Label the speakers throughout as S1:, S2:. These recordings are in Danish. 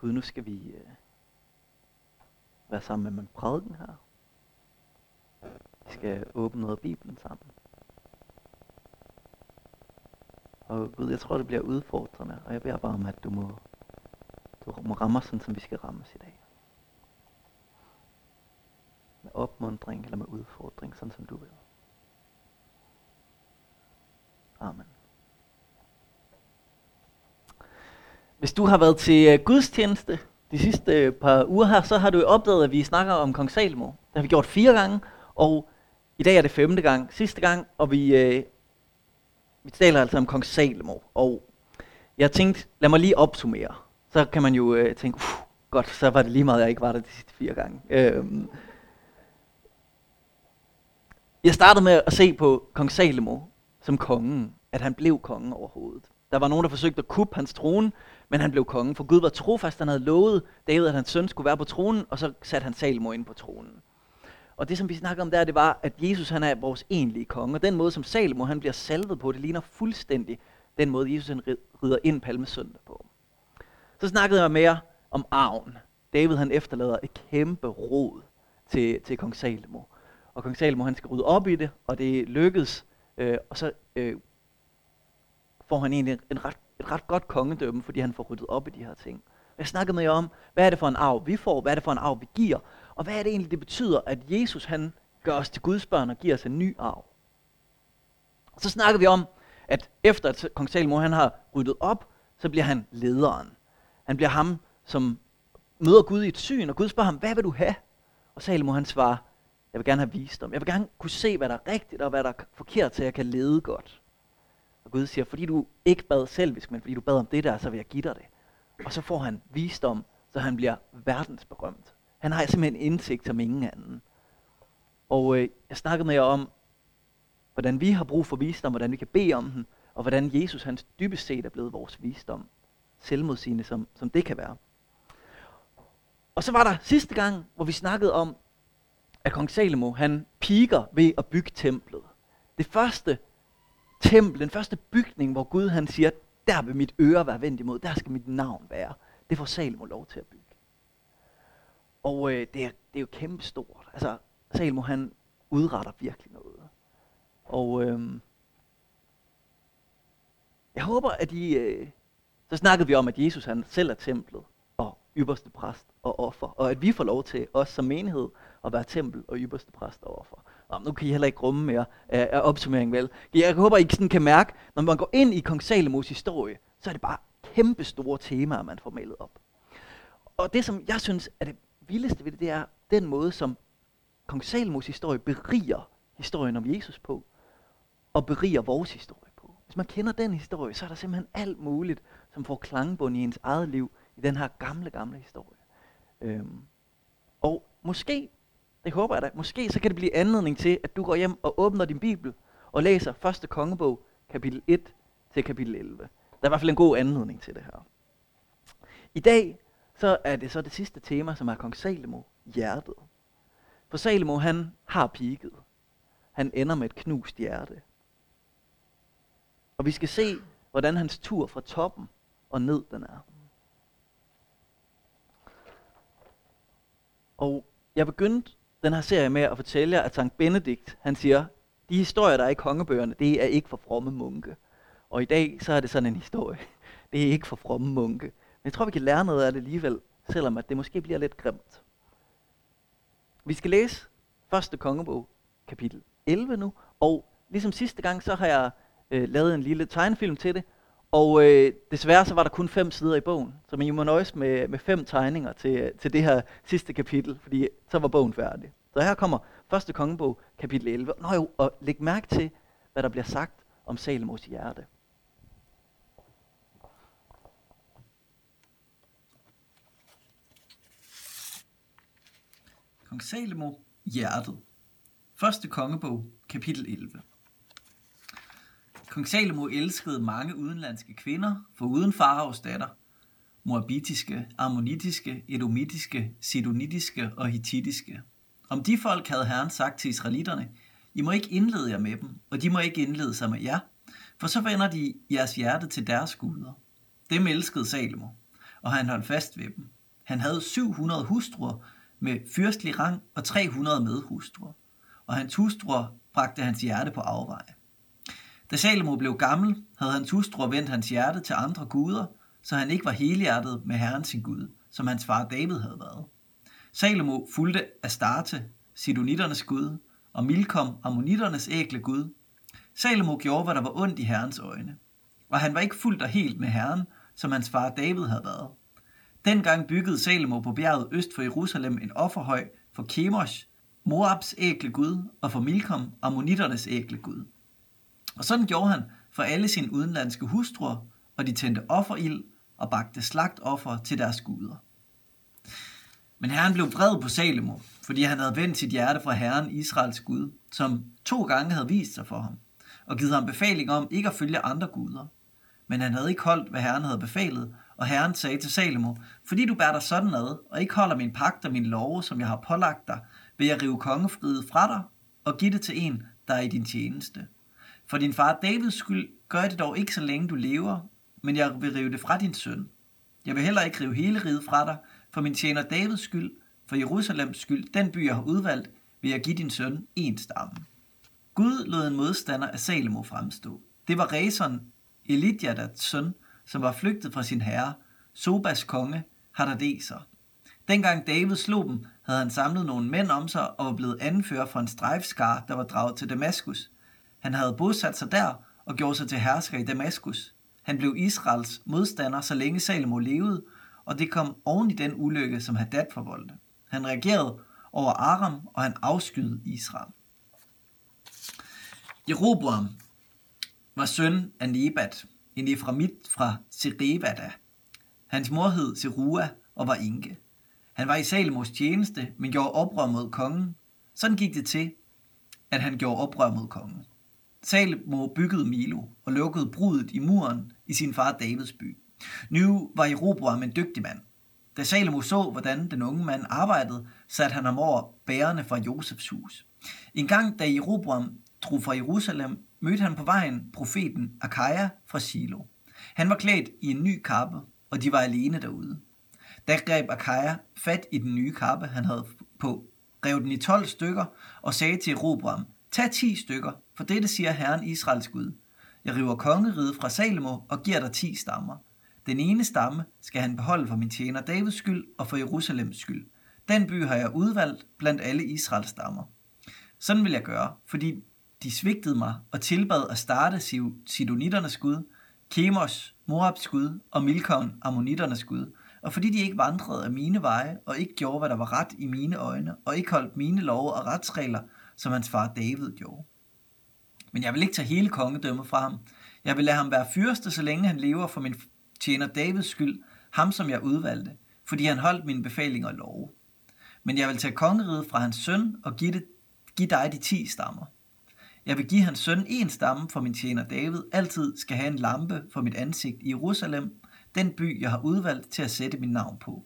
S1: Gud, nu skal vi øh, være sammen med en prædiken her. Vi skal åbne noget af Bibelen sammen. Og Gud, jeg tror, det bliver udfordrende, og jeg beder bare om, at du må, du må ramme os sådan, som vi skal rammes i dag. Med opmundring eller med udfordring, sådan som du vil. Amen. Hvis du har været til øh, gudstjeneste de sidste øh, par uger her, så har du opdaget, at vi snakker om kong Salomo. Det har vi gjort fire gange, og i dag er det femte gang, sidste gang, og vi, øh, vi taler altså om kong Salomo. Og jeg tænkte, lad mig lige opsummere. Så kan man jo øh, tænke, godt, så var det lige meget, at jeg ikke var der de sidste fire gange. Øh, jeg startede med at se på kong Salomo som kongen, at han blev kongen overhovedet. Der var nogen, der forsøgte at kuppe hans trone, men han blev konge, for Gud var trofast. Han havde lovet David, at hans søn skulle være på tronen, og så satte han Salomo ind på tronen. Og det, som vi snakker om der, det var, at Jesus han er vores egentlige konge. Og den måde, som Salomo han bliver salvet på, det ligner fuldstændig den måde, Jesus han rider ind palmesøndag på. Så snakkede jeg mere om arven. David han efterlader et kæmpe rod til, til kong Salomo. Og kong Salomo han skal rydde op i det, og det lykkedes. Øh, og så øh, får han egentlig en ret, et ret godt kongedømme, fordi han får ryddet op i de her ting. Jeg snakkede med jer om, hvad er det for en arv, vi får, hvad er det for en arv, vi giver, og hvad er det egentlig, det betyder, at Jesus han gør os til Guds børn og giver os en ny arv. Og så snakkede vi om, at efter at kong Salomo han har ryddet op, så bliver han lederen. Han bliver ham, som møder Gud i et syn, og Gud spørger ham, hvad vil du have? Og Salomo han svarer, jeg vil gerne have visdom. Jeg vil gerne kunne se, hvad der er rigtigt og hvad der er forkert, så jeg kan lede godt. Og Gud siger, fordi du ikke bad selvisk, men fordi du bad om det der, så vil jeg give dig det. Og så får han visdom, så han bliver verdensberømt. Han har simpelthen indsigt som ingen anden. Og øh, jeg snakkede med jer om, hvordan vi har brug for visdom, hvordan vi kan bede om den, og hvordan Jesus hans dybest set er blevet vores visdom. Selvmodsigende som, som det kan være. Og så var der sidste gang, hvor vi snakkede om, at kong Salomo, han piker ved at bygge templet. Det første tempel, den første bygning, hvor Gud han siger, der vil mit øre være vendt imod, der skal mit navn være. Det får Salmo lov til at bygge. Og øh, det, er, det er jo kæmpe stort. Altså, Salmo han udretter virkelig noget. Og øh, jeg håber, at I... Øh, så snakkede vi om, at Jesus han selv er templet og ypperste præst og offer. Og at vi får lov til, os som menighed, at være tempel og ypperste præst og offer. Nå, nu kan I heller ikke rumme mere øh, af opsummering, vel? Jeg håber, I sådan kan mærke, når man går ind i kong Salomos historie, så er det bare kæmpe store temaer, man får malet op. Og det, som jeg synes er det vildeste ved det, det er den måde, som kong Salomos historie beriger historien om Jesus på, og beriger vores historie på. Hvis man kender den historie, så er der simpelthen alt muligt, som får klangbund i ens eget liv, i den her gamle, gamle historie. Øhm. Og måske det håber jeg da. Måske så kan det blive anledning til, at du går hjem og åbner din bibel og læser første kongebog, kapitel 1 til kapitel 11. Der er i hvert fald en god anledning til det her. I dag så er det så det sidste tema, som er kong Salomo, hjertet. For Salomo, han har piket. Han ender med et knust hjerte. Og vi skal se, hvordan hans tur fra toppen og ned den er. Og jeg begyndte den her serie med at fortælle jer, at Sankt Benedikt, han siger, de historier, der er i kongebøgerne, det er ikke for fromme munke. Og i dag, så er det sådan en historie. Det er ikke for fromme munke. Men jeg tror, vi kan lære noget af det alligevel, selvom at det måske bliver lidt grimt. Vi skal læse første kongebog, kapitel 11 nu, og ligesom sidste gang, så har jeg øh, lavet en lille tegnefilm til det, og øh, desværre så var der kun fem sider i bogen, så man må nøjes med, med fem tegninger til, øh, til det her sidste kapitel, fordi så var bogen færdig. Så her kommer første kongebog, kapitel 11. Nå jo, og læg mærke til, hvad der bliver sagt om Salomos hjerte. Kong Salomo, hjertet. Første kongebog, kapitel 11. Kong Salomo elskede mange udenlandske kvinder, for uden faraos datter, moabitiske, ammonitiske, edomitiske, sidonitiske og hititiske. Om de folk havde Herren sagt til israelitterne, I må ikke indlede jer med dem, og de må ikke indlede sig med jer, for så vender de jeres hjerte til deres guder. Dem elskede Salomo.
S2: og han holdt fast ved dem. Han havde 700 hustruer med fyrstlig rang og 300 medhustruer, og hans hustruer bragte hans hjerte på afveje. Da Salomo blev gammel, havde hans hustru vendt hans hjerte til andre guder, så han ikke var helhjertet med Herren sin Gud, som hans far David havde været. Salomo fulgte Astarte, Sidonitternes Gud, og Milkom, Ammonitternes ægle Gud. Salomo gjorde, hvad der var ondt i Herrens øjne, og han var ikke fuldt og helt med Herren, som hans far David havde været. Dengang byggede Salomo på bjerget øst for Jerusalem en offerhøj for Chemosh, Moabs ægle Gud, og for Milkom, Ammonitternes ægle Gud. Og sådan gjorde han for alle sine udenlandske hustruer, og de tændte offerild og bagte slagtoffer til deres guder. Men herren blev vred på Salomo, fordi han havde vendt sit hjerte fra herren Israels Gud, som to gange havde vist sig for ham, og givet ham befaling om ikke at følge andre guder. Men han havde ikke holdt, hvad herren havde befalet, og herren sagde til Salomo, fordi du bærer dig sådan ad, og ikke holder min pagt og min love, som jeg har pålagt dig, vil jeg rive kongefriet fra dig og give det til en, der er i din tjeneste. For din far Davids skyld gør det dog ikke så længe du lever, men jeg vil rive det fra din søn. Jeg vil heller ikke rive hele riget fra dig, for min tjener Davids skyld, for Jerusalems skyld, den by jeg har udvalgt, vil jeg give din søn en stamme. Gud lod en modstander af Salomo fremstå. Det var Rezon, Elidjadats søn, som var flygtet fra sin herre, Sobas konge, Hadadeser. Dengang David slog dem, havde han samlet nogle mænd om sig og var blevet anfører for en strejfskar, der var draget til Damaskus. Han havde bosat sig der og gjorde sig til hersker i Damaskus. Han blev Israels modstander, så længe Salomo levede, og det kom oven i den ulykke, som Hadad forvoldte. Han reagerede over Aram, og han afskyede Israel. Jeroboam var søn af Nebat, en Eframit fra Serevada. Hans mor hed Serua og var enke. Han var i Salomos tjeneste, men gjorde oprør mod kongen. Sådan gik det til, at han gjorde oprør mod kongen. Salomo byggede Milo og lukkede brudet i muren i sin far Davids by. Nu var Jeroboam en dygtig mand. Da Salomo så, hvordan den unge mand arbejdede, satte han ham over bærerne fra Josefs hus. En gang, da Jeroboam drog fra Jerusalem, mødte han på vejen profeten Akaja fra Silo. Han var klædt i en ny kappe, og de var alene derude. Da greb Akaja fat i den nye kappe, han havde på, rev den i 12 stykker og sagde til Jeroboam, tag 10 stykker, for dette siger Herren Israels Gud. Jeg river kongeriget fra Salomo og giver dig 10 stammer. Den ene stamme skal han beholde for min tjener Davids skyld og for Jerusalems skyld. Den by har jeg udvalgt blandt alle Israels stammer. Sådan vil jeg gøre, fordi de svigtede mig og tilbad at starte Sidonitternes Gud, Kemos, Moabs Gud og Milkon, Ammonitternes Gud, og fordi de ikke vandrede af mine veje og ikke gjorde, hvad der var ret i mine øjne, og ikke holdt mine love og retsregler, som hans far David gjorde. Men jeg vil ikke tage hele kongedømmet fra ham. Jeg vil lade ham være fyrste, så længe han lever for min tjener Davids skyld, ham som jeg udvalgte, fordi han holdt mine befalinger og love. Men jeg vil tage kongeriget fra hans søn og give, det, give dig de ti stammer. Jeg vil give hans søn en stamme, for min tjener David altid skal have en lampe for mit ansigt i Jerusalem, den by, jeg har udvalgt til at sætte min navn på.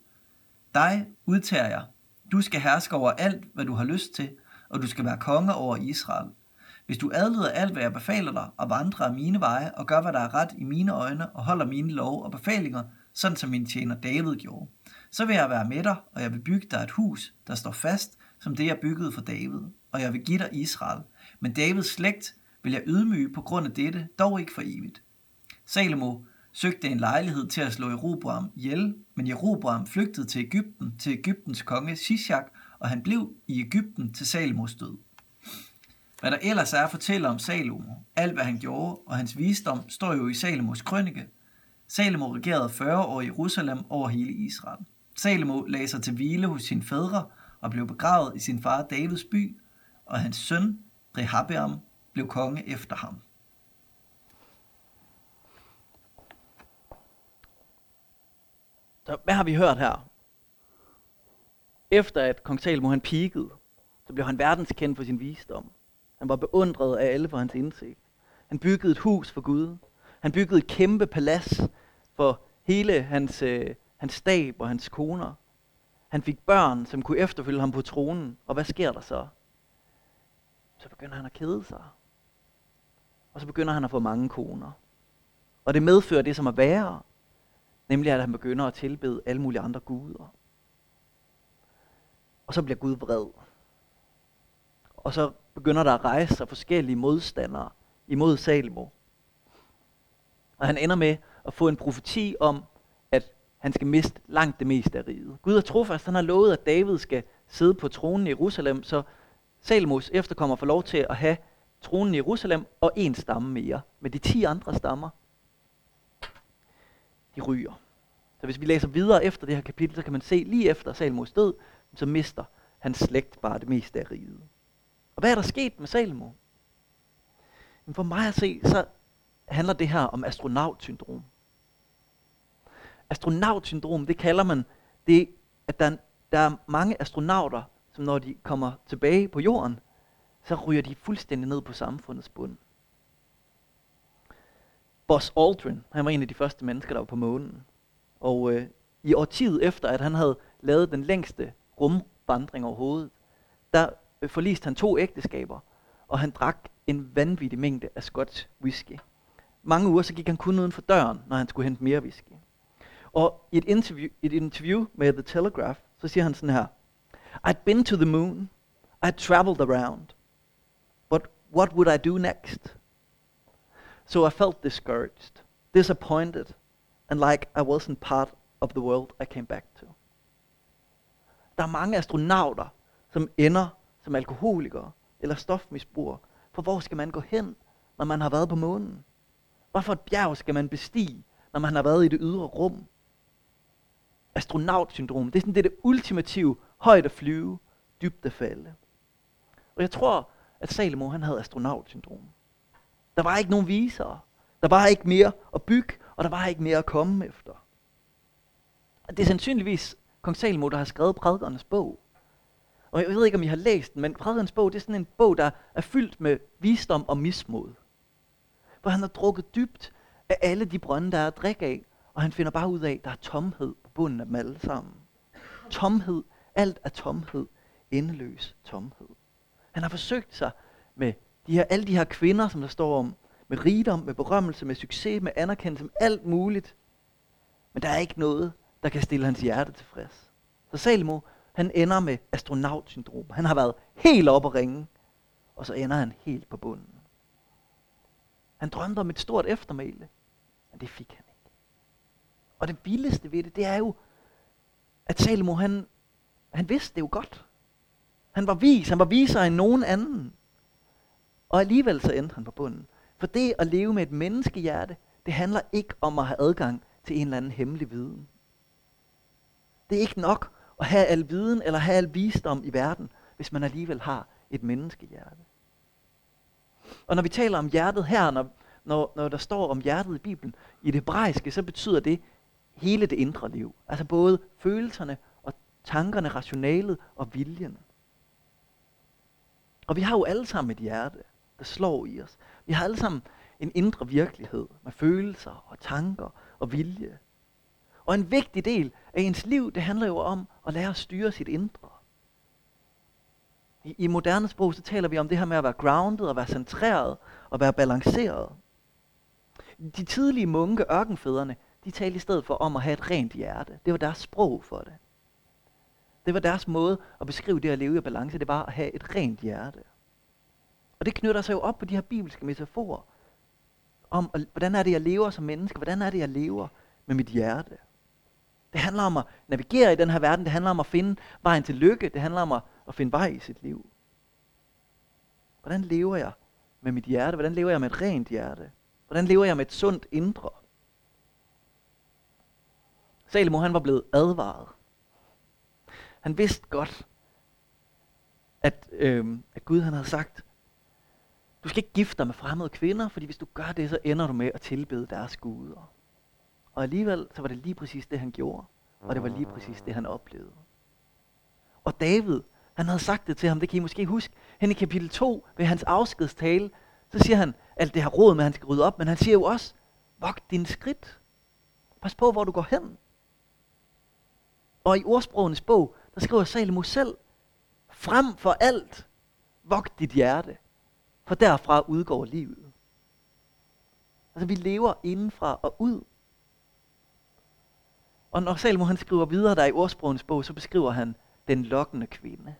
S2: Dig udtager jeg. Du skal herske over alt, hvad du har lyst til, og du skal være konge over Israel. Hvis du adlyder alt, hvad jeg befaler dig, og vandrer af mine veje, og gør, hvad der er ret i mine øjne, og holder mine lov og befalinger, sådan som min tjener David gjorde, så vil jeg være med dig, og jeg vil bygge dig et hus, der står fast, som det jeg byggede for David, og jeg vil give dig Israel. Men Davids slægt vil jeg ydmyge på grund af dette, dog ikke for evigt. Salomo søgte en lejlighed til at slå Jeroboam ihjel, men Jeroboam flygtede til Ægypten, til Ægyptens konge Shishak, og han blev i Ægypten til Salomos død. Hvad der ellers er at fortælle om Salomo, alt hvad han gjorde, og hans visdom, står jo i Salomos krønike. Salomo regerede 40 år i Jerusalem over hele Israel. Salomo lagde sig til hvile hos sine fædre og blev begravet i sin far Davids by, og hans søn Rehabeam blev konge efter ham.
S1: Så hvad har vi hørt her? Efter at kong Salomo han peakede, så blev han verdenskendt for sin visdom. Han var beundret af alle for hans indsigt. Han byggede et hus for Gud. Han byggede et kæmpe palads for hele hans, øh, hans stab og hans koner. Han fik børn, som kunne efterfølge ham på tronen. Og hvad sker der så? Så begynder han at kede sig. Og så begynder han at få mange koner. Og det medfører det, som er værre. Nemlig at han begynder at tilbede alle mulige andre guder. Og så bliver Gud vred. Og så begynder der at rejse sig forskellige modstandere imod Salomo. Og han ender med at få en profeti om, at han skal miste langt det meste af riget. Gud er trofast. Han har lovet, at David skal sidde på tronen i Jerusalem, så Salomos efterkommer får lov til at have tronen i Jerusalem og en stamme mere. Men de ti andre stammer, de ryger. Så hvis vi læser videre efter det her kapitel, så kan man se, lige efter Salomos død, så mister hans slægt bare det meste af riget. Og hvad er der sket med Salomo? Men for mig at se, så handler det her om astronautsyndrom. Astronautsyndrom, det kalder man det, at der, der er mange astronauter, som når de kommer tilbage på jorden, så ryger de fuldstændig ned på samfundets bund. Buzz Aldrin, han var en af de første mennesker, der var på månen. Og øh, i årtiet efter, at han havde lavet den længste rumvandring overhovedet, der Øh, forliste han to ægteskaber, og han drak en vanvittig mængde af scotch whisky. Mange uger så gik han kun uden for døren, når han skulle hente mere whisky. Og i et interview, et interview med The Telegraph, så siger han sådan her, I'd been to the moon, I'd traveled around, but what would I do next? So I felt discouraged, disappointed, and like I wasn't part of the world I came back to. Der er mange astronauter, som ender som alkoholiker eller stofmisbruger, For hvor skal man gå hen, når man har været på månen? Hvorfor et bjerg skal man bestige, når man har været i det ydre rum? Astronautsyndrom, det er sådan det, det ultimative højt at flyve, dybt at falde. Og jeg tror, at Salomo han havde astronautsyndrom. Der var ikke nogen visere. Der var ikke mere at bygge, og der var ikke mere at komme efter. Det er sandsynligvis kong Salomo, der har skrevet prædikernes bog. Og jeg ved ikke, om I har læst den, men prædikernes bog, det er sådan en bog, der er fyldt med visdom og mismod. Hvor han har drukket dybt af alle de brønde, der er at drikke af, og han finder bare ud af, at der er tomhed på bunden af dem alle sammen. Tomhed, alt er tomhed, endeløs tomhed. Han har forsøgt sig med de her, alle de her kvinder, som der står om, med rigdom, med berømmelse, med succes, med anerkendelse, med alt muligt. Men der er ikke noget, der kan stille hans hjerte tilfreds. Så Salomo, han ender med astronautsyndrom. Han har været helt oppe at ringe, og så ender han helt på bunden. Han drømte om et stort eftermæle, men det fik han ikke. Og det vildeste ved det, det er jo, at Salomo, han, han vidste det jo godt. Han var vis, han var visere end nogen anden. Og alligevel så endte han på bunden. For det at leve med et menneskehjerte, det handler ikke om at have adgang til en eller anden hemmelig viden. Det er ikke nok at have al viden eller have al visdom i verden, hvis man alligevel har et menneskehjerte. Og når vi taler om hjertet her, når, når, når der står om hjertet i Bibelen, i det hebraiske, så betyder det hele det indre liv. Altså både følelserne og tankerne, rationalet og viljen. Og vi har jo alle sammen et hjerte, der slår i os. Vi har alle sammen en indre virkelighed med følelser og tanker og vilje. Og en vigtig del af ens liv, det handler jo om at lære at styre sit indre. I, I moderne sprog, så taler vi om det her med at være grounded, og være centreret, og være balanceret. De tidlige munke, ørkenfædrene, de talte i stedet for om at have et rent hjerte. Det var deres sprog for det. Det var deres måde at beskrive det at leve i balance, det var at have et rent hjerte. Og det knytter sig jo op på de her bibelske metaforer, om hvordan er det, jeg lever som menneske, hvordan er det, jeg lever med mit hjerte. Det handler om at navigere i den her verden. Det handler om at finde vejen til lykke. Det handler om at, at finde vej i sit liv. Hvordan lever jeg med mit hjerte? Hvordan lever jeg med et rent hjerte? Hvordan lever jeg med et sundt indre? Salomo han var blevet advaret. Han vidste godt, at, øh, at Gud han havde sagt, du skal ikke gifte dig med fremmede kvinder, fordi hvis du gør det, så ender du med at tilbede deres guder. Og alligevel, så var det lige præcis det, han gjorde. Og det var lige præcis det, han oplevede. Og David, han havde sagt det til ham, det kan I måske huske, hen i kapitel 2, ved hans afskedstale, så siger han alt det her råd med, at han skal rydde op, men han siger jo også, vogt din skridt. Pas på, hvor du går hen. Og i ordsprogenes bog, der skriver Salomo selv, frem for alt, vogt dit hjerte, for derfra udgår livet. Altså vi lever indenfra og ud. Og når Salmo han skriver videre der i ordsprogens bog, så beskriver han den lokkende kvinde.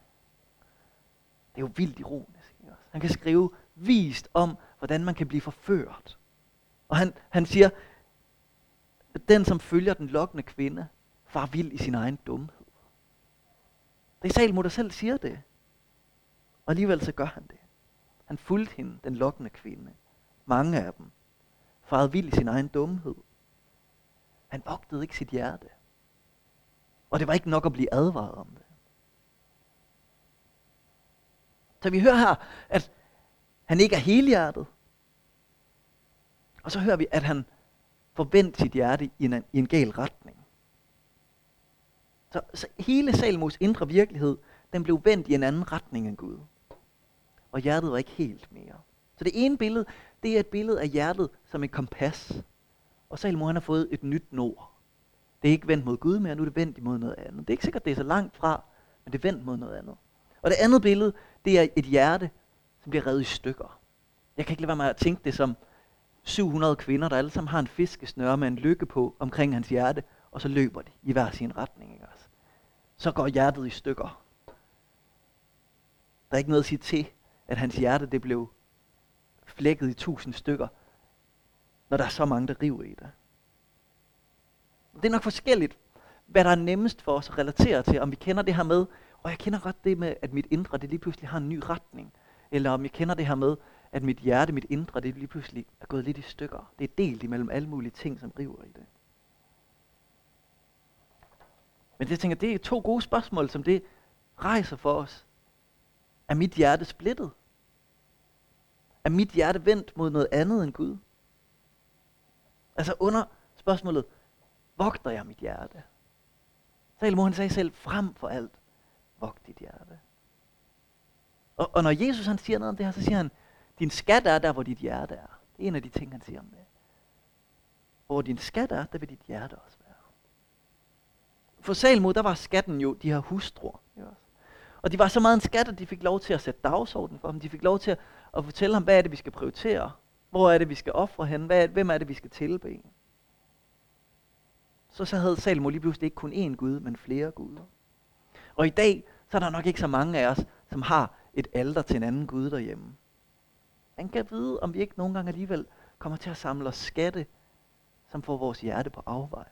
S1: Det er jo vildt ironisk. Ikke? Han kan skrive vist om, hvordan man kan blive forført. Og han, han siger, at den, som følger den lokkende kvinde, far vild i sin egen dumhed. Det er Salmo, der selv siger det. Og alligevel så gør han det. Han fulgte hende, den lokkende kvinde. Mange af dem. Faret vild i sin egen dumhed. Han vogtede ikke sit hjerte. Og det var ikke nok at blive advaret om det. Så vi hører her, at han ikke er helhjertet. Og så hører vi, at han forvendte sit hjerte i en, i en gal retning. Så, så hele Salmos indre virkelighed, den blev vendt i en anden retning end Gud. Og hjertet var ikke helt mere. Så det ene billede, det er et billede af hjertet som et kompas. Og Salomo han har fået et nyt nord. Det er ikke vendt mod Gud mere, nu er det vendt imod noget andet. Det er ikke sikkert, det er så langt fra, men det er vendt mod noget andet. Og det andet billede, det er et hjerte, som bliver revet i stykker. Jeg kan ikke lade være med at tænke det som 700 kvinder, der alle sammen har en fiskesnøre med en lykke på omkring hans hjerte, og så løber de i hver sin retning. Ikke også? Så går hjertet i stykker. Der er ikke noget at sige til, at hans hjerte det blev flækket i tusind stykker, når der er så mange, der river i det. Det er nok forskelligt, hvad der er nemmest for os at relatere til, om vi kender det her med, og jeg kender godt det med, at mit indre det lige pludselig har en ny retning, eller om jeg kender det her med, at mit hjerte, mit indre, det lige pludselig er gået lidt i stykker. Det er delt imellem alle mulige ting, som river i det. Men det, tænker, det er to gode spørgsmål, som det rejser for os. Er mit hjerte splittet? Er mit hjerte vendt mod noget andet end Gud? Altså under spørgsmålet, vogter jeg mit hjerte? Salomo han sagde selv, frem for alt, vogt dit hjerte. Og, og når Jesus han siger noget om det her, så siger han, din skat er der, hvor dit hjerte er. Det er en af de ting, han siger om det. Hvor din skat er, der vil dit hjerte også være. For Salmo, der var skatten jo de her hustruer. Og de var så meget en skat, at de fik lov til at sætte dagsordenen for ham. De fik lov til at, at fortælle ham, hvad er det, vi skal prioritere. Hvor er det, vi skal ofre hen? Hvad hvem er det, vi skal tilbe? Så, så havde Salmo lige pludselig ikke kun én Gud, men flere guder. Og i dag, så er der nok ikke så mange af os, som har et alter til en anden Gud derhjemme. Man kan vide, om vi ikke nogle gange alligevel kommer til at samle os skatte, som får vores hjerte på afvej.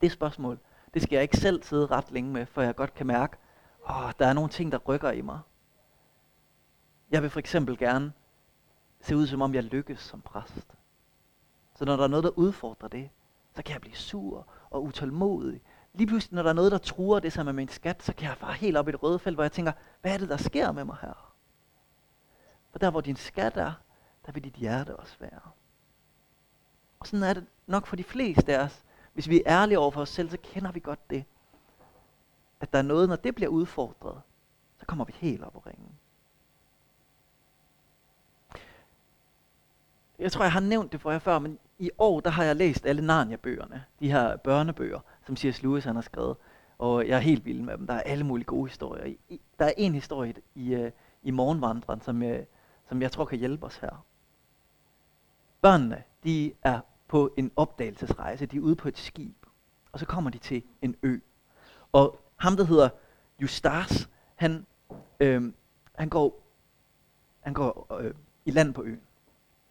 S1: Det spørgsmål, det skal jeg ikke selv sidde ret længe med, for jeg godt kan mærke, åh, der er nogle ting, der rykker i mig. Jeg vil for eksempel gerne se ud, som om jeg lykkes som præst. Så når der er noget, der udfordrer det, så kan jeg blive sur og utålmodig. Lige pludselig, når der er noget, der truer det, som er min skat, så kan jeg fare helt op i det røde felt, hvor jeg tænker, hvad er det, der sker med mig her? For der, hvor din skat er, der vil dit hjerte også være. Og sådan er det nok for de fleste af os. Hvis vi er ærlige over for os selv, så kender vi godt det. At der er noget, når det bliver udfordret, så kommer vi helt op og ringen. Jeg tror, jeg har nævnt det for jer før, men i år, der har jeg læst alle Narnia-bøgerne. De her børnebøger, som C.S. Lewis han har skrevet. Og jeg er helt vild med dem. Der er alle mulige gode historier. Der er en historie i, i øh, morgenvandren, som, jeg, som jeg tror kan hjælpe os her. Børnene, de er på en opdagelsesrejse. De er ude på et skib. Og så kommer de til en ø. Og ham, der hedder Justas, han, øh, han går, han går øh, i land på øen.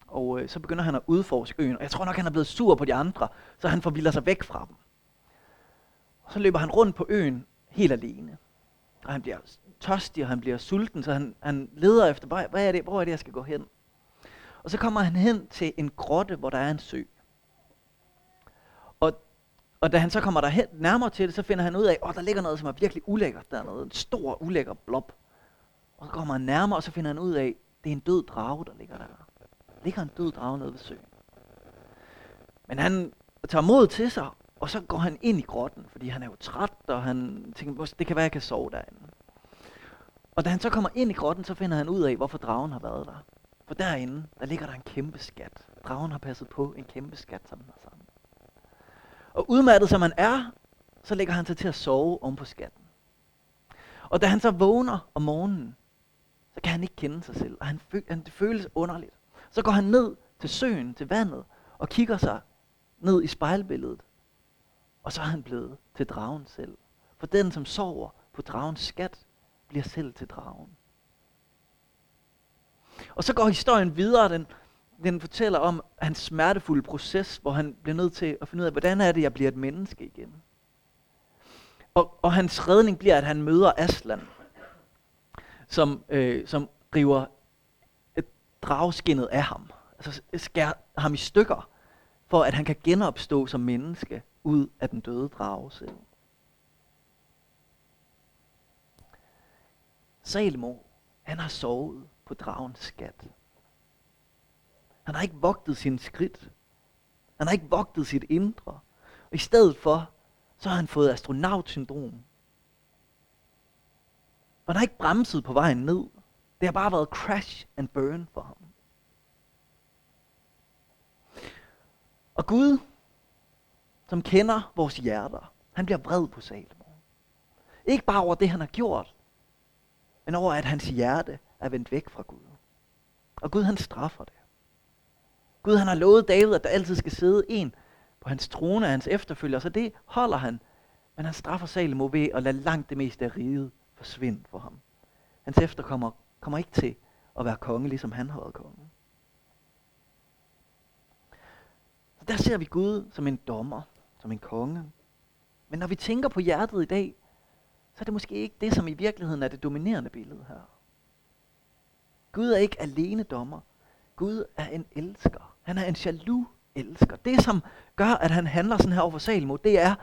S1: Og øh, så begynder han at udforske øen. Og jeg tror nok, han er blevet sur på de andre, så han forvilder sig væk fra dem. Og så løber han rundt på øen helt alene. Og han bliver tørstig, og han bliver sulten, så han, han leder efter, hvad er det, hvor er det, jeg skal gå hen? Og så kommer han hen til en grotte, hvor der er en sø. Og, og da han så kommer der hen, nærmere til det, så finder han ud af, at oh, der ligger noget, som er virkelig ulækkert dernede. En stor, ulækker blob. Og så kommer han nærmere, og så finder han ud af, at det er en død drage, der ligger der. Ligger en død drage nede ved søen. Men han tager mod til sig, og så går han ind i grotten, fordi han er jo træt, og han tænker, det kan være, jeg kan sove derinde. Og da han så kommer ind i grotten, så finder han ud af, hvorfor dragen har været der. For derinde, der ligger der en kæmpe skat. Dragen har passet på en kæmpe skat, som den har sammen. Og udmattet som han er, så lægger han sig til at sove om på skatten. Og da han så vågner om morgenen, så kan han ikke kende sig selv, og han, føl- han det føles underligt. Så går han ned til søen, til vandet, og kigger sig ned i spejlbilledet. Og så er han blevet til dragen selv. For den, som sover på dragens skat, bliver selv til dragen. Og så går historien videre. Den, den fortæller om hans smertefulde proces, hvor han bliver nødt til at finde ud af, hvordan er det, jeg bliver et menneske igen. Og, og hans redning bliver, at han møder Aslan, som, øh, som river et dragskinnet af ham. Altså skær ham i stykker, for at han kan genopstå som menneske ud af den døde drage selv. Salomo, han har sovet på dragens skat. Han har ikke vogtet sin skridt. Han har ikke vogtet sit indre. Og i stedet for, så har han fået astronautsyndrom. Og han har ikke bremset på vejen ned. Det har bare været crash and burn for ham. Og Gud, som kender vores hjerter, han bliver vred på Salomo. Ikke bare over det, han har gjort, men over at hans hjerte er vendt væk fra Gud. Og Gud han straffer det. Gud han har lovet David, at der altid skal sidde en på hans trone af hans efterfølger, så det holder han. Men han straffer Salomo ved at lade langt det meste af riget forsvinde for ham. Hans efterkommer kommer ikke til at være konge, ligesom han har været konge. Så der ser vi Gud som en dommer, som en konge. Men når vi tænker på hjertet i dag, så er det måske ikke det, som i virkeligheden er det dominerende billede her. Gud er ikke alene dommer. Gud er en elsker. Han er en jaloux elsker. Det, som gør, at han handler sådan her over for Salmo, det er,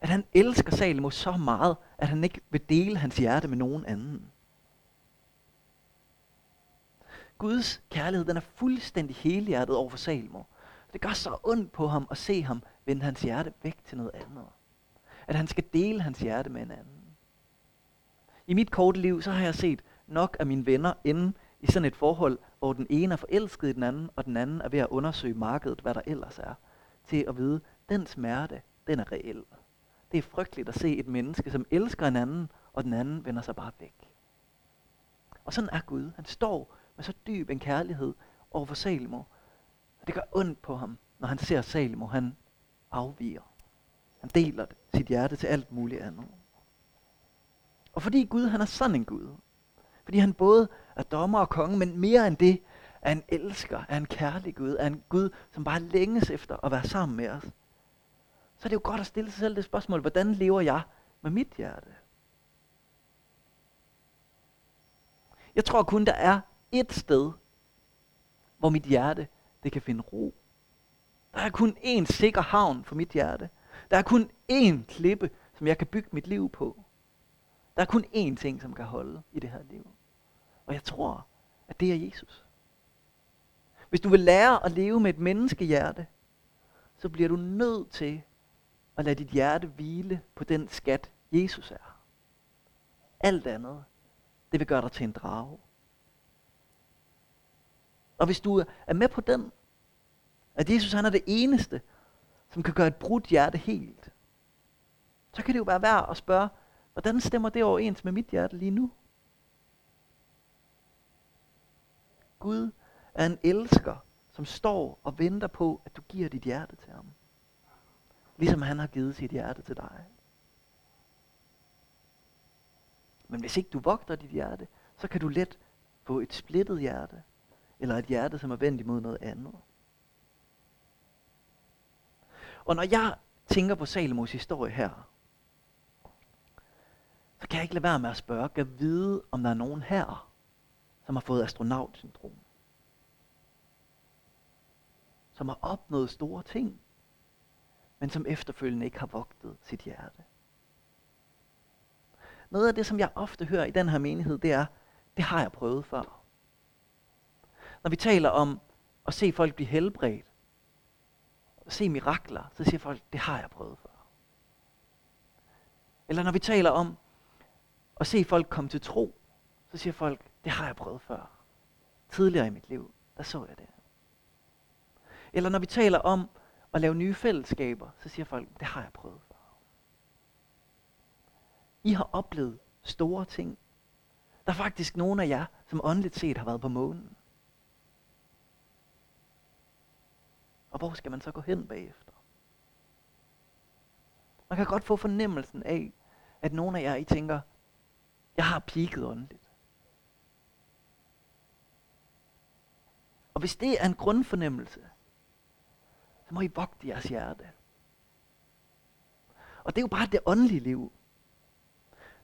S1: at han elsker Salmo så meget, at han ikke vil dele hans hjerte med nogen anden. Guds kærlighed, den er fuldstændig helhjertet over for Salmo. Det gør så ondt på ham at se ham vende hans hjerte væk til noget andet. At han skal dele hans hjerte med en anden. I mit korte liv, så har jeg set nok af mine venner inde i sådan et forhold, hvor den ene er forelsket i den anden, og den anden er ved at undersøge markedet, hvad der ellers er, til at vide, den smerte, den er reel. Det er frygteligt at se et menneske, som elsker en anden, og den anden vender sig bare væk. Og sådan er Gud. Han står med så dyb en kærlighed over for Salomo. Og det gør ondt på ham, når han ser Salomo, han afviger. Han deler sit hjerte til alt muligt andet. Og fordi Gud, han er sådan en Gud, fordi han både er dommer og konge, men mere end det, er en elsker, er en kærlig Gud, er en Gud, som bare længes efter at være sammen med os. Så er det jo godt at stille sig selv det spørgsmål, hvordan lever jeg med mit hjerte? Jeg tror kun, der er et sted, hvor mit hjerte det kan finde ro. Der er kun én sikker havn for mit hjerte. Der er kun én klippe, som jeg kan bygge mit liv på. Der er kun én ting, som kan holde i det her liv. Og jeg tror, at det er Jesus. Hvis du vil lære at leve med et menneskehjerte, så bliver du nødt til at lade dit hjerte hvile på den skat, Jesus er. Alt andet, det vil gøre dig til en drage. Og hvis du er med på den, at Jesus han er det eneste, som kan gøre et brudt hjerte helt, så kan det jo være værd at spørge, hvordan stemmer det overens med mit hjerte lige nu? Gud er en elsker, som står og venter på, at du giver dit hjerte til ham. Ligesom han har givet sit hjerte til dig. Men hvis ikke du vogter dit hjerte, så kan du let få et splittet hjerte, eller et hjerte, som er vendt imod noget andet. Og når jeg tænker på Salomos historie her, så kan jeg ikke lade være med at spørge, kan vide, om der er nogen her, som har fået astronautsyndrom. Som har opnået store ting, men som efterfølgende ikke har vogtet sit hjerte. Noget af det, som jeg ofte hører i den her menighed, det er, det har jeg prøvet før. Når vi taler om at se folk blive helbredt, se mirakler, så siger folk, det har jeg prøvet før. Eller når vi taler om at se folk komme til tro, så siger folk, det har jeg prøvet før. Tidligere i mit liv, der så jeg det. Eller når vi taler om at lave nye fællesskaber, så siger folk, det har jeg prøvet før. I har oplevet store ting. Der er faktisk nogle af jer, som åndeligt set har været på månen. Og hvor skal man så gå hen bagefter? Man kan godt få fornemmelsen af, at nogle af jer, I tænker, jeg har peaked åndeligt. Og hvis det er en grundfornemmelse, så må I vogte jeres hjerte. Og det er jo bare det åndelige liv.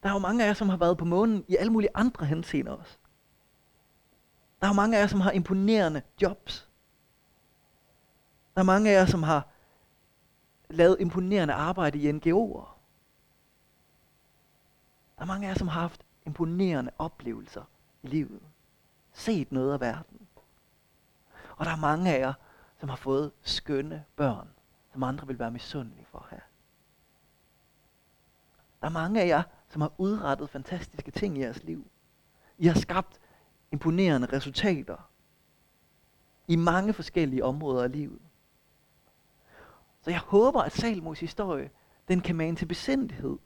S1: Der er jo mange af jer, som har været på månen i alle mulige andre henseender også. Der er jo mange af jer, som har imponerende jobs. Der er mange af jer, som har lavet imponerende arbejde i NGO'er. Der er mange af jer, som har haft imponerende oplevelser i livet. Set noget af verden. Og der er mange af jer, som har fået skønne børn, som andre vil være misundelige for her. Der er mange af jer, som har udrettet fantastiske ting i jeres liv. I har skabt imponerende resultater i mange forskellige områder af livet. Så jeg håber, at Salmos historie, den kan mane til besindighed.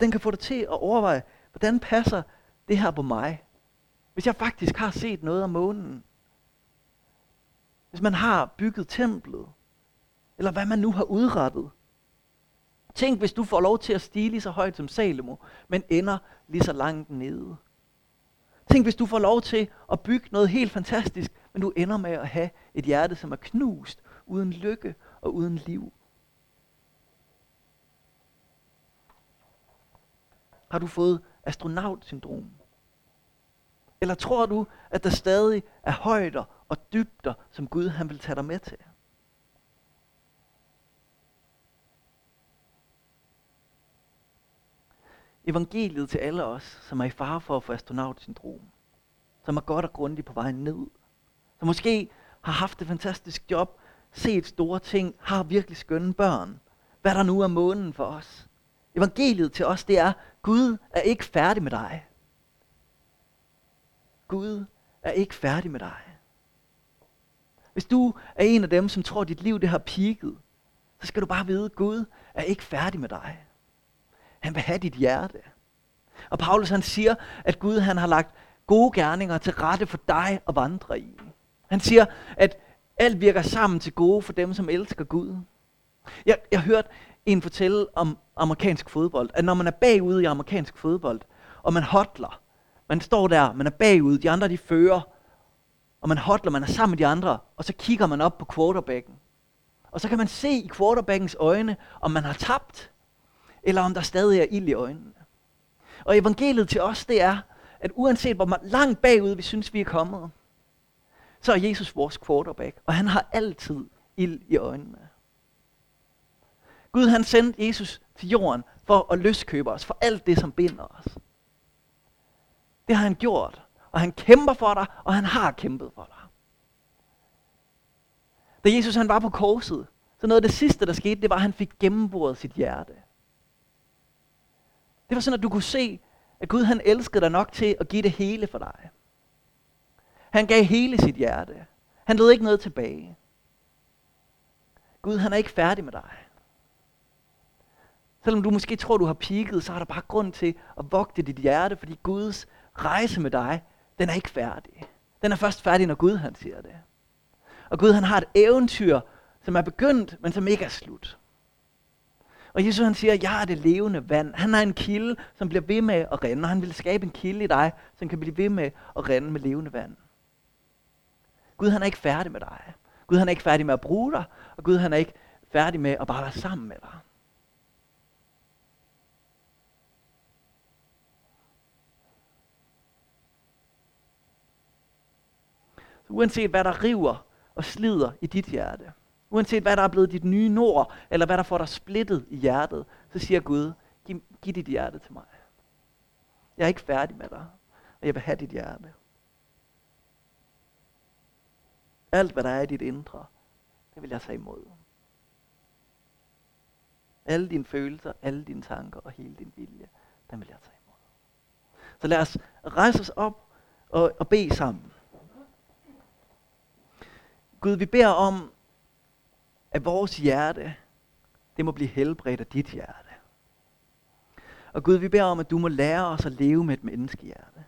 S1: Den kan få dig til at overveje, hvordan passer det her på mig? Hvis jeg faktisk har set noget af månen. Hvis man har bygget templet. Eller hvad man nu har udrettet. Tænk, hvis du får lov til at stige lige så højt som Salomo, men ender lige så langt nede. Tænk, hvis du får lov til at bygge noget helt fantastisk, men du ender med at have et hjerte, som er knust, uden lykke og uden liv. Har du fået astronautsyndrom? Eller tror du, at der stadig er højder og dybder, som Gud han vil tage dig med til? Evangeliet til alle os, som er i fare for at få astronautsyndrom. Som er godt og grundigt på vej ned. Som måske har haft et fantastisk job, set store ting, har virkelig skønne børn. Hvad der nu er månen for os. Evangeliet til os, det er, Gud er ikke færdig med dig. Gud er ikke færdig med dig. Hvis du er en af dem, som tror, at dit liv det har peaked, så skal du bare vide, at Gud er ikke færdig med dig. Han vil have dit hjerte. Og Paulus han siger, at Gud han har lagt gode gerninger til rette for dig at vandre i. Han siger, at alt virker sammen til gode for dem, som elsker Gud. Jeg, jeg hørte en fortælle om amerikansk fodbold, at når man er bagud i amerikansk fodbold, og man hotler, man står der, man er bagud, de andre de fører, og man hotler, man er sammen med de andre, og så kigger man op på quarterbacken. Og så kan man se i quarterbackens øjne, om man har tabt, eller om der stadig er ild i øjnene. Og evangeliet til os, det er, at uanset hvor langt bagud vi synes, vi er kommet, så er Jesus vores quarterback, og han har altid ild i øjnene. Gud han sendte Jesus til jorden for at løskøbe os for alt det, som binder os. Det har han gjort, og han kæmper for dig, og han har kæmpet for dig. Da Jesus han var på korset, så noget af det sidste, der skete, det var, at han fik gennemboret sit hjerte. Det var sådan, at du kunne se, at Gud han elskede dig nok til at give det hele for dig. Han gav hele sit hjerte. Han lod ikke noget tilbage. Gud han er ikke færdig med dig. Selvom du måske tror, du har peaked, så har der bare grund til at vogte dit hjerte, fordi Guds rejse med dig, den er ikke færdig. Den er først færdig, når Gud han siger det. Og Gud han har et eventyr, som er begyndt, men som ikke er slut. Og Jesus han siger, jeg er det levende vand. Han er en kilde, som bliver ved med at rende, og han vil skabe en kilde i dig, som kan blive ved med at rende med levende vand. Gud han er ikke færdig med dig. Gud han er ikke færdig med at bruge dig, og Gud han er ikke færdig med at bare være sammen med dig. Så uanset hvad der river og slider i dit hjerte, uanset hvad der er blevet dit nye nord, eller hvad der får dig splittet i hjertet, så siger Gud, giv, giv dit hjerte til mig. Jeg er ikke færdig med dig, og jeg vil have dit hjerte. Alt hvad der er i dit indre, det vil jeg tage imod. Alle dine følelser, alle dine tanker og hele din vilje, den vil jeg tage imod. Så lad os rejse os op og, og bede sammen. Gud, vi beder om, at vores hjerte, det må blive helbredt af dit hjerte. Og Gud, vi beder om, at du må lære os at leve med et menneskehjerte.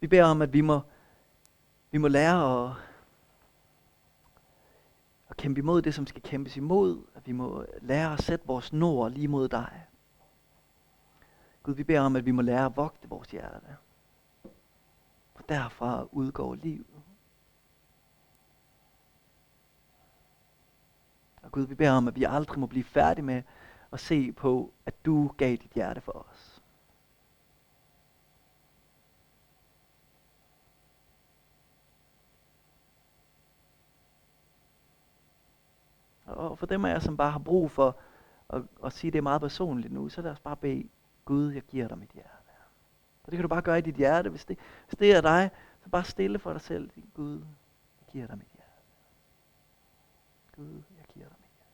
S1: Vi beder om, at vi må, vi må lære at kæmpe imod det, som skal kæmpes imod. At vi må lære at sætte vores nord lige mod dig. Gud, vi beder om, at vi må lære at vogte vores hjerte. Og derfra udgår liv. Og Gud, vi beder om, at vi aldrig må blive færdige med at se på, at du gav dit hjerte for os. Og for dem af jer, som bare har brug for at, at sige, at det er meget personligt nu, så lad os bare bede, Gud, jeg giver dig mit hjerte. Og det kan du bare gøre i dit hjerte. Hvis det, hvis det er dig, så bare stille for dig selv. Gud, jeg giver dig mit hjerte. Gud, jeg giver dig mit hjerte.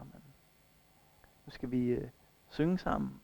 S1: Amen. Nu skal vi øh, synge sammen.